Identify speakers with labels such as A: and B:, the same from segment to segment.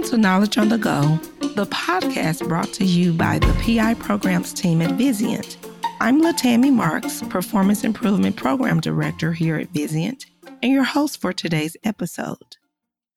A: Welcome to Knowledge on the Go, the podcast brought to you by the PI programs team at Vizient. I'm LaTammy Marks, Performance Improvement Program Director here at Vizient, and your host for today's episode.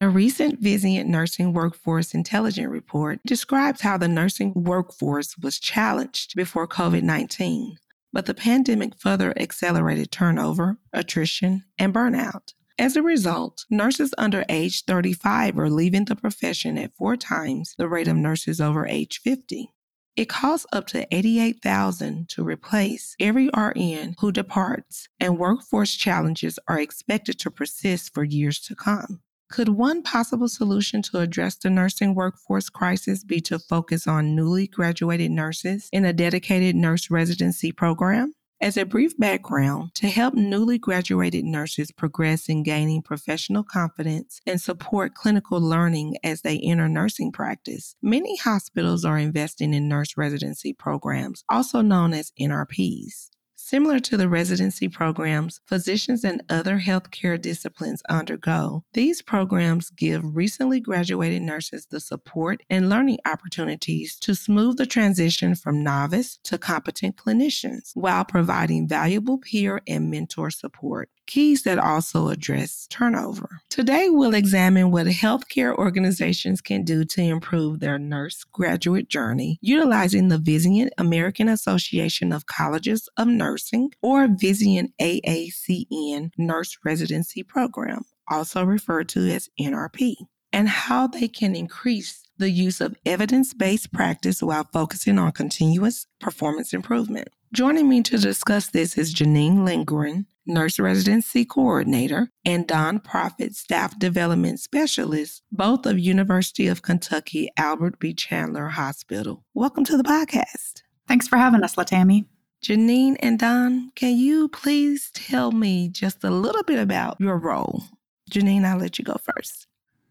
A: A recent Vizient Nursing Workforce Intelligence Report describes how the nursing workforce was challenged before COVID 19, but the pandemic further accelerated turnover, attrition, and burnout. As a result, nurses under age 35 are leaving the profession at four times the rate of nurses over age 50. It costs up to 88,000 to replace every RN who departs, and workforce challenges are expected to persist for years to come. Could one possible solution to address the nursing workforce crisis be to focus on newly graduated nurses in a dedicated nurse residency program? As a brief background, to help newly graduated nurses progress in gaining professional confidence and support clinical learning as they enter nursing practice, many hospitals are investing in nurse residency programs, also known as NRPs. Similar to the residency programs physicians and other healthcare disciplines undergo, these programs give recently graduated nurses the support and learning opportunities to smooth the transition from novice to competent clinicians while providing valuable peer and mentor support keys that also address turnover. Today, we'll examine what healthcare organizations can do to improve their nurse graduate journey utilizing the Vizient American Association of Colleges of Nursing or Vizient AACN Nurse Residency Program, also referred to as NRP, and how they can increase the use of evidence based practice while focusing on continuous performance improvement. Joining me to discuss this is Janine Lindgreen, Nurse Residency Coordinator, and Dawn Profit, Staff Development Specialist, both of University of Kentucky Albert B. Chandler Hospital. Welcome to the podcast.
B: Thanks for having us, LaTammy.
A: Janine and Dawn, can you please tell me just a little bit about your role? Janine, I'll let you go first.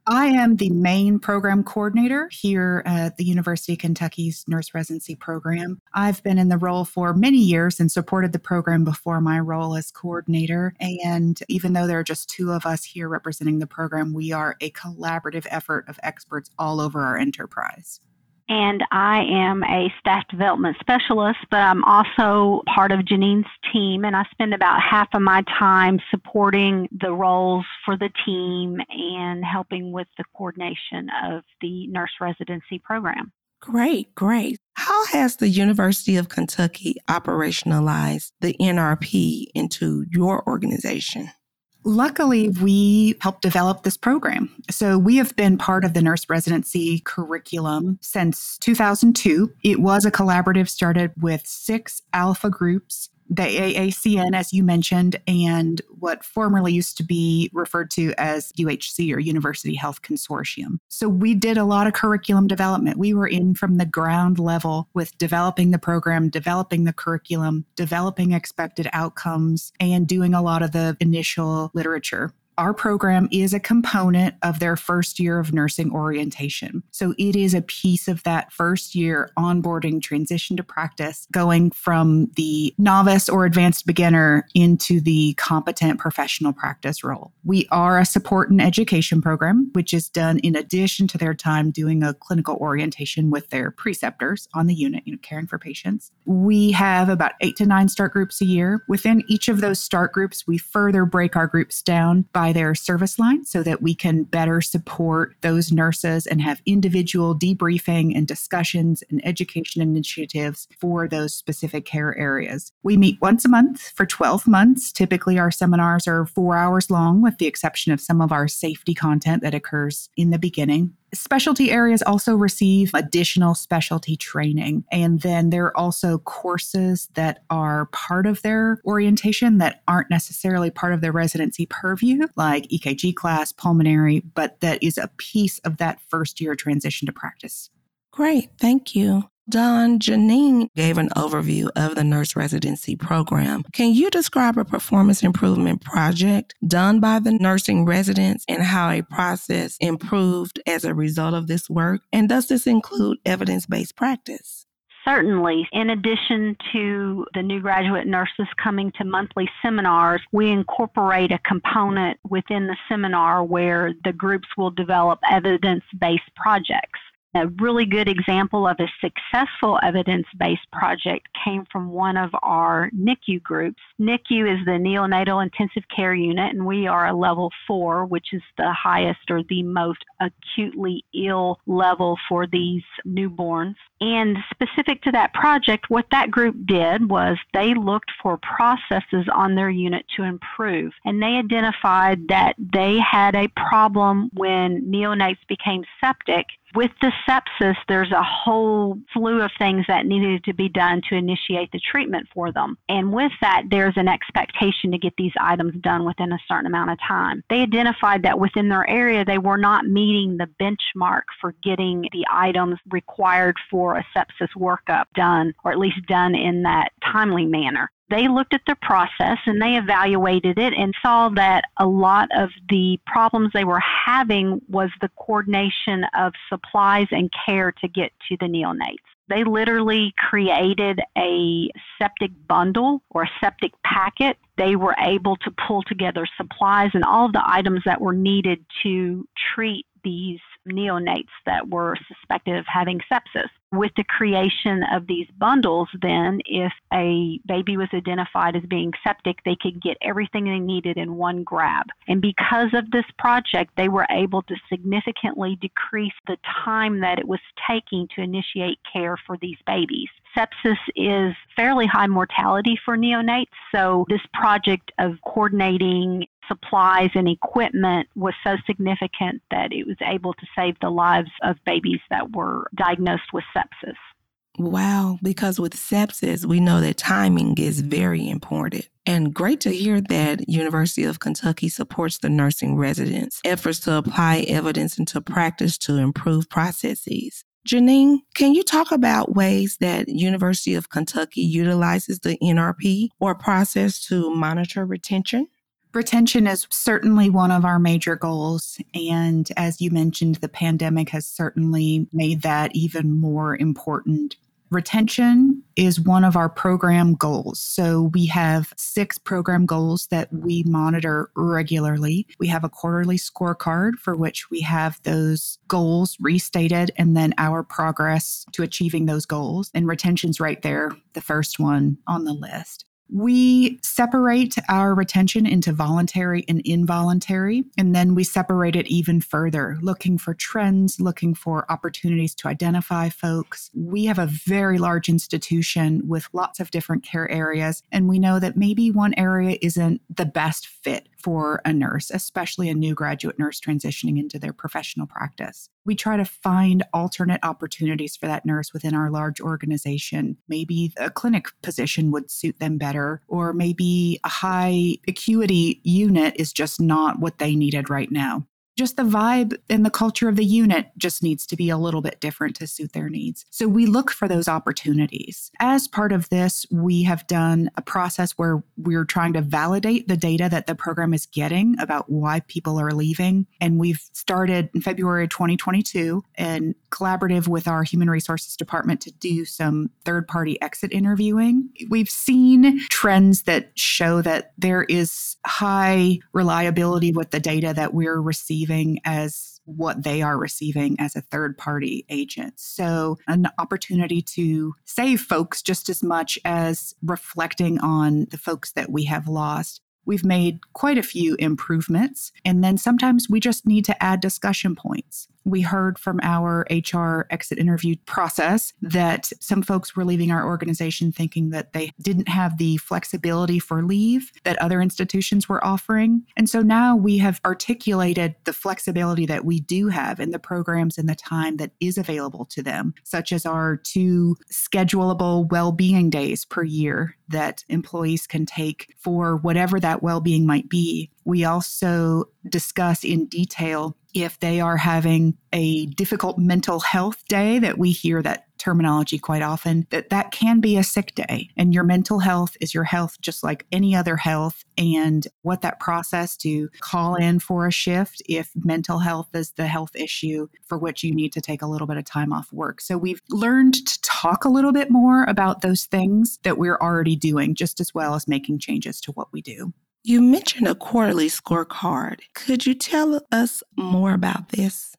B: I am the main program coordinator here at the University of Kentucky's nurse residency program. I've been in the role for many years and supported the program before my role as coordinator. And even though there are just two of us here representing the program, we are a collaborative effort of experts all over our enterprise
C: and I am a staff development specialist, but I'm also part of Janine's team, and I spend about half of my time supporting the roles for the team and helping with the coordination of the nurse residency program.
A: Great, great. How has the University of Kentucky operationalized the NRP into your organization?
B: Luckily, we helped develop this program. So we have been part of the nurse residency curriculum since 2002. It was a collaborative started with six alpha groups the AACN, as you mentioned, and what formerly used to be referred to as UHC or University Health Consortium. So we did a lot of curriculum development. We were in from the ground level with developing the program, developing the curriculum, developing expected outcomes, and doing a lot of the initial literature our program is a component of their first year of nursing orientation. So it is a piece of that first year onboarding transition to practice, going from the novice or advanced beginner into the competent professional practice role. We are a support and education program, which is done in addition to their time doing a clinical orientation with their preceptors on the unit, you know, caring for patients. We have about eight to nine start groups a year. Within each of those start groups, we further break our groups down by their service line so that we can better support those nurses and have individual debriefing and discussions and education initiatives for those specific care areas. We meet once a month for 12 months. Typically, our seminars are four hours long, with the exception of some of our safety content that occurs in the beginning. Specialty areas also receive additional specialty training. And then there are also courses that are part of their orientation that aren't necessarily part of their residency purview, like EKG class, pulmonary, but that is a piece of that first year transition to practice.
A: Great. Thank you. Dawn, Janine gave an overview of the nurse residency program. Can you describe a performance improvement project done by the nursing residents and how a process improved as a result of this work? And does this include evidence based practice?
C: Certainly. In addition to the new graduate nurses coming to monthly seminars, we incorporate a component within the seminar where the groups will develop evidence based projects. A really good example of a successful evidence based project came from one of our NICU groups. NICU is the Neonatal Intensive Care Unit, and we are a level four, which is the highest or the most acutely ill level for these newborns. And specific to that project, what that group did was they looked for processes on their unit to improve. And they identified that they had a problem when neonates became septic with the sepsis, there's a whole slew of things that needed to be done to initiate the treatment for them. And with that, there's an expectation to get these items done within a certain amount of time. They identified that within their area, they were not meeting the benchmark for getting the items required for a sepsis workup done, or at least done in that timely manner they looked at the process and they evaluated it and saw that a lot of the problems they were having was the coordination of supplies and care to get to the neonates. They literally created a septic bundle or a septic packet. They were able to pull together supplies and all of the items that were needed to treat these neonates that were suspected of having sepsis. With the creation of these bundles, then, if a baby was identified as being septic, they could get everything they needed in one grab. And because of this project, they were able to significantly decrease the time that it was taking to initiate care for these babies. Sepsis is fairly high mortality for neonates, so this project of coordinating supplies and equipment was so significant that it was able to save the lives of babies that were diagnosed with sepsis.
A: Wow, because with sepsis, we know that timing is very important. And great to hear that University of Kentucky supports the nursing residents' efforts to apply evidence into practice to improve processes. Janine, can you talk about ways that University of Kentucky utilizes the NRP or process to monitor retention?
B: Retention is certainly one of our major goals. And as you mentioned, the pandemic has certainly made that even more important. Retention is one of our program goals. So we have six program goals that we monitor regularly. We have a quarterly scorecard for which we have those goals restated and then our progress to achieving those goals. And retention's right there, the first one on the list. We separate our retention into voluntary and involuntary, and then we separate it even further, looking for trends, looking for opportunities to identify folks. We have a very large institution with lots of different care areas, and we know that maybe one area isn't the best fit for a nurse, especially a new graduate nurse transitioning into their professional practice. We try to find alternate opportunities for that nurse within our large organization. Maybe a clinic position would suit them better, or maybe a high acuity unit is just not what they needed right now just the vibe and the culture of the unit just needs to be a little bit different to suit their needs. So we look for those opportunities. As part of this, we have done a process where we're trying to validate the data that the program is getting about why people are leaving. And we've started in February 2022 and collaborative with our human resources department to do some third party exit interviewing. We've seen trends that show that there is high reliability with the data that we're receiving receiving as what they are receiving as a third party agent. So, an opportunity to save folks just as much as reflecting on the folks that we have lost. We've made quite a few improvements, and then sometimes we just need to add discussion points. We heard from our HR exit interview process that some folks were leaving our organization thinking that they didn't have the flexibility for leave that other institutions were offering. And so now we have articulated the flexibility that we do have in the programs and the time that is available to them, such as our two schedulable well being days per year that employees can take for whatever that well being might be. We also discuss in detail if they are having a difficult mental health day that we hear that terminology quite often, that that can be a sick day. And your mental health is your health just like any other health. And what that process to call in for a shift if mental health is the health issue for which you need to take a little bit of time off work. So we've learned to talk a little bit more about those things that we're already doing, just as well as making changes to what we do.
A: You mentioned a quarterly scorecard. Could you tell us more about this?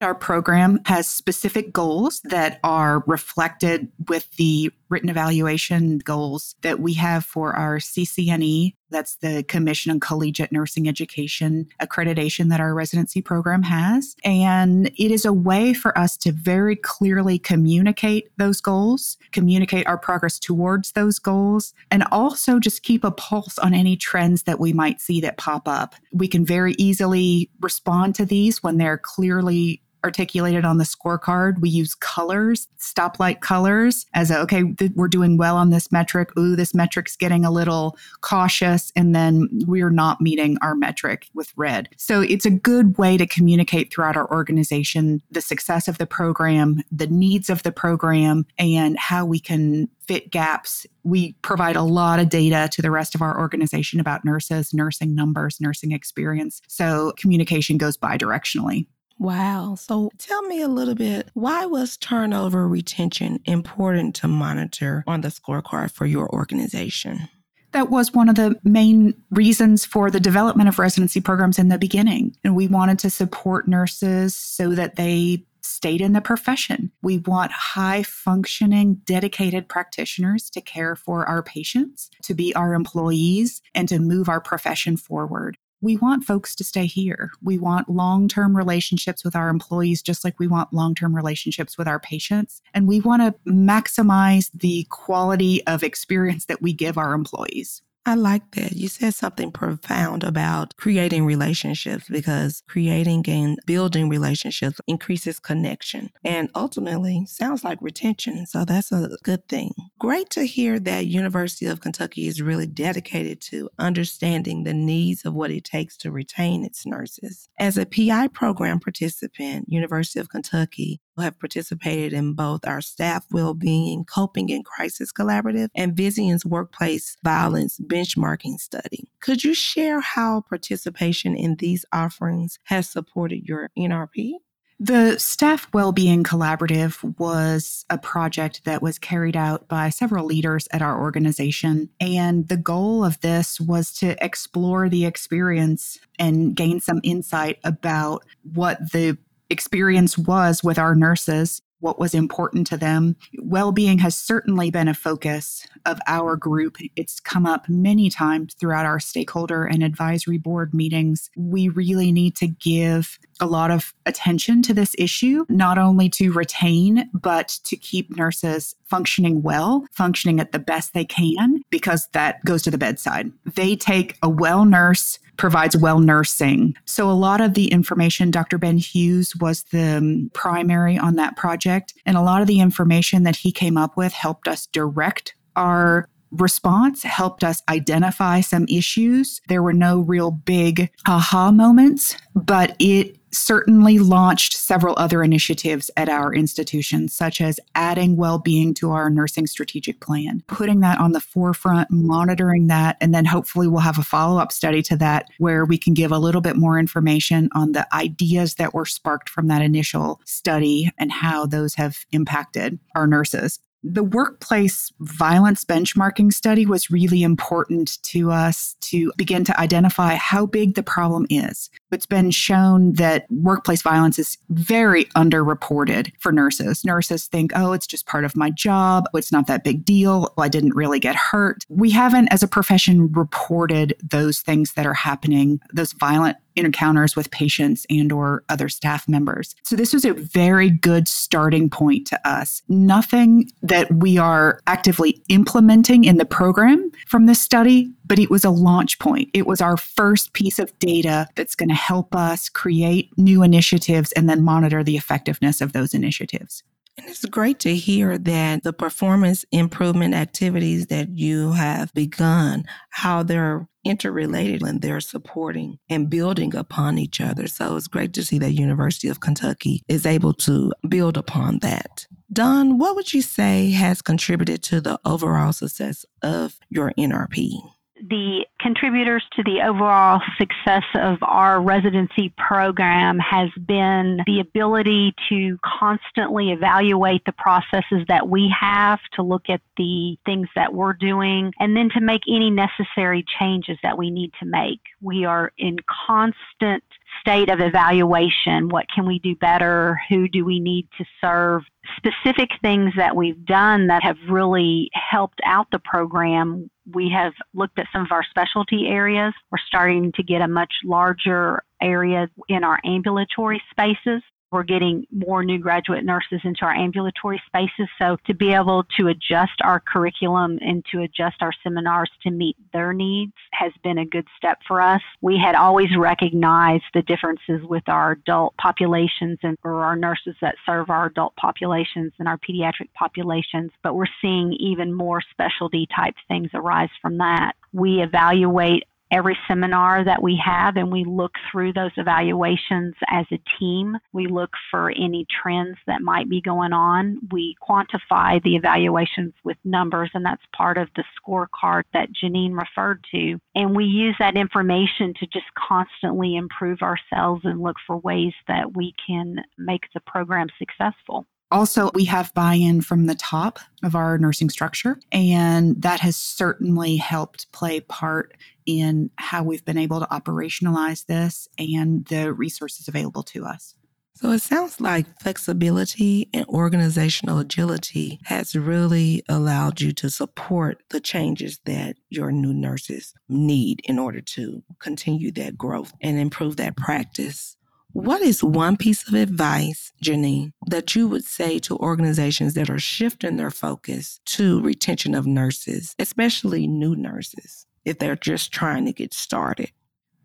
B: Our program has specific goals that are reflected with the written evaluation goals that we have for our CCNE. That's the Commission on Collegiate Nursing Education accreditation that our residency program has. And it is a way for us to very clearly communicate those goals, communicate our progress towards those goals, and also just keep a pulse on any trends that we might see that pop up. We can very easily respond to these when they're clearly articulated on the scorecard. We use colors, stoplight colors, as a, okay, th- we're doing well on this metric. Ooh, this metric's getting a little cautious. And then we're not meeting our metric with red. So it's a good way to communicate throughout our organization the success of the program, the needs of the program, and how we can fit gaps. We provide a lot of data to the rest of our organization about nurses, nursing numbers, nursing experience. So communication goes bi directionally.
A: Wow. So tell me a little bit why was turnover retention important to monitor on the scorecard for your organization?
B: That was one of the main reasons for the development of residency programs in the beginning. And we wanted to support nurses so that they stayed in the profession. We want high functioning, dedicated practitioners to care for our patients, to be our employees, and to move our profession forward we want folks to stay here. We want long term relationships with our employees, just like we want long term relationships with our patients. And we want to maximize the quality of experience that we give our employees.
A: I like that. You said something profound about creating relationships because creating and building relationships increases connection and ultimately sounds like retention. So that's a good thing. Great to hear that University of Kentucky is really dedicated to understanding the needs of what it takes to retain its nurses. As a PI program participant, University of Kentucky have participated in both our staff well-being coping and crisis collaborative and Vizient's workplace violence benchmarking study. Could you share how participation in these offerings has supported your NRP?
B: The Staff Wellbeing Collaborative was a project that was carried out by several leaders at our organization. And the goal of this was to explore the experience and gain some insight about what the experience was with our nurses, what was important to them. Well being has certainly been a focus of our group. It's come up many times throughout our stakeholder and advisory board meetings. We really need to give a lot of attention to this issue, not only to retain, but to keep nurses functioning well, functioning at the best they can, because that goes to the bedside. They take a well nurse provides well nursing. So, a lot of the information, Dr. Ben Hughes was the um, primary on that project, and a lot of the information that he came up with helped us direct our response helped us identify some issues. There were no real big aha moments, but it certainly launched several other initiatives at our institution, such as adding well being to our nursing strategic plan, putting that on the forefront, monitoring that, and then hopefully we'll have a follow up study to that where we can give a little bit more information on the ideas that were sparked from that initial study and how those have impacted our nurses. The workplace violence benchmarking study was really important to us to begin to identify how big the problem is. It's been shown that workplace violence is very underreported for nurses. Nurses think, oh, it's just part of my job. It's not that big deal. I didn't really get hurt. We haven't, as a profession, reported those things that are happening, those violent encounters with patients and or other staff members. So this was a very good starting point to us. Nothing that we are actively implementing in the program from this study, but it was a launch point. It was our first piece of data that's going to help us create new initiatives and then monitor the effectiveness of those initiatives.
A: And it's great to hear that the performance improvement activities that you have begun, how they're interrelated and they're supporting and building upon each other. So it's great to see that University of Kentucky is able to build upon that. Dawn, what would you say has contributed to the overall success of your NRP?
C: The contributors to the overall success of our residency program has been the ability to constantly evaluate the processes that we have to look at the things that we're doing and then to make any necessary changes that we need to make. We are in constant state of evaluation. What can we do better? Who do we need to serve? Specific things that we've done that have really helped out the program. We have looked at some of our specialty areas. We're starting to get a much larger area in our ambulatory spaces we're getting more new graduate nurses into our ambulatory spaces. So to be able to adjust our curriculum and to adjust our seminars to meet their needs has been a good step for us. We had always recognized the differences with our adult populations and or our nurses that serve our adult populations and our pediatric populations, but we're seeing even more specialty type things arise from that. We evaluate every seminar that we have and we look through those evaluations as a team. We look for any trends that might be going on. We quantify the evaluations with numbers, and that's part of the scorecard that Janine referred to. And we use that information to just constantly improve ourselves and look for ways that we can make the program successful.
B: Also, we have buy in from the top of our nursing structure, and that has certainly helped play part in how we've been able to operationalize this and the resources available to us.
A: So it sounds like flexibility and organizational agility has really allowed you to support the changes that your new nurses need in order to continue that growth and improve that practice. What is one piece of advice, Janine, that you would say to organizations that are shifting their focus to retention of nurses, especially new nurses, if they're just trying to get started?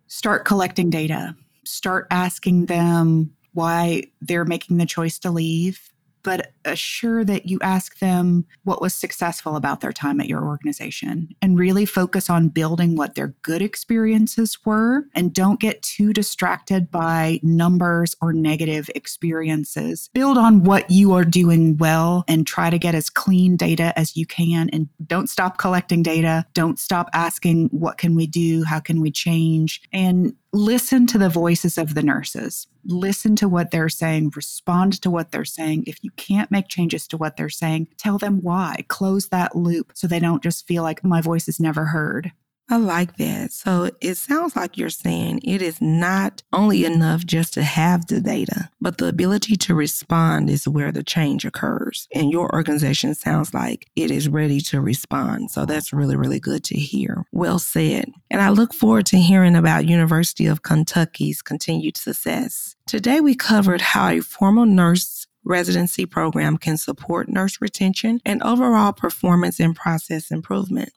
B: Start collecting data. Start asking them why they're making the choice to leave but assure that you ask them what was successful about their time at your organization and really focus on building what their good experiences were and don't get too distracted by numbers or negative experiences. Build on what you are doing well and try to get as clean data as you can and don't stop collecting data. Don't stop asking what can we do? How can we change? And listen to the voices of the nurses. Listen to what they're saying, respond to what they're saying. If you can't make changes to what they're saying, tell them why. Close that loop so they don't just feel like my voice is never heard.
A: I like that. So it sounds like you're saying it is not only enough just to have the data, but the ability to respond is where the change occurs. And your organization sounds like it is ready to respond. So that's really, really good to hear. Well said. And I look forward to hearing about University of Kentucky's continued success. Today we covered how a formal nurse residency program can support nurse retention and overall performance and process improvement.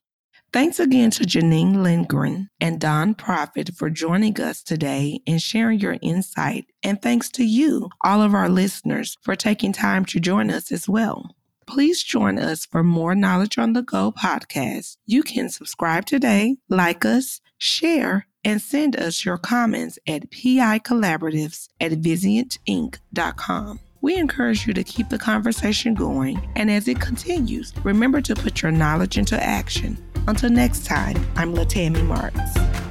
A: Thanks again to Janine Lindgreen and Dawn Profit for joining us today and sharing your insight. And thanks to you, all of our listeners, for taking time to join us as well. Please join us for more Knowledge on the Go podcast. You can subscribe today, like us, share, and send us your comments at PI Collaboratives at VizientInc.com. We encourage you to keep the conversation going, and as it continues, remember to put your knowledge into action. Until next time, I'm LaTammy Marks.